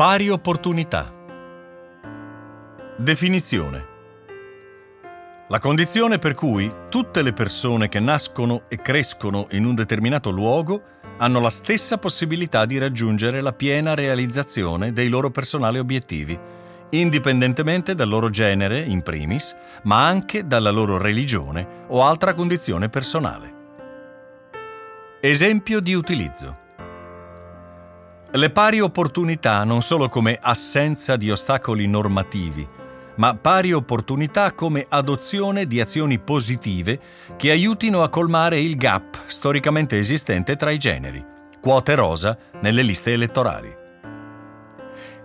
Pari opportunità. Definizione. La condizione per cui tutte le persone che nascono e crescono in un determinato luogo hanno la stessa possibilità di raggiungere la piena realizzazione dei loro personali obiettivi, indipendentemente dal loro genere, in primis, ma anche dalla loro religione o altra condizione personale. Esempio di utilizzo. Le pari opportunità non solo come assenza di ostacoli normativi, ma pari opportunità come adozione di azioni positive che aiutino a colmare il gap storicamente esistente tra i generi, quote rosa nelle liste elettorali.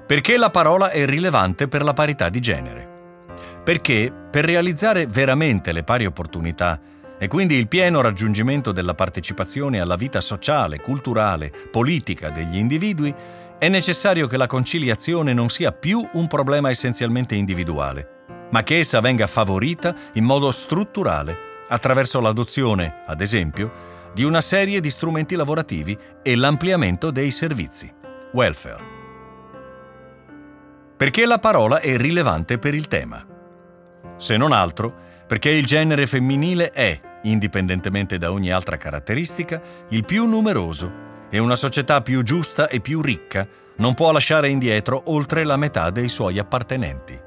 Perché la parola è rilevante per la parità di genere? Perché per realizzare veramente le pari opportunità e quindi il pieno raggiungimento della partecipazione alla vita sociale, culturale, politica degli individui, è necessario che la conciliazione non sia più un problema essenzialmente individuale, ma che essa venga favorita in modo strutturale attraverso l'adozione, ad esempio, di una serie di strumenti lavorativi e l'ampliamento dei servizi. Welfare perché la parola è rilevante per il tema. Se non altro, perché il genere femminile è, indipendentemente da ogni altra caratteristica, il più numeroso e una società più giusta e più ricca non può lasciare indietro oltre la metà dei suoi appartenenti.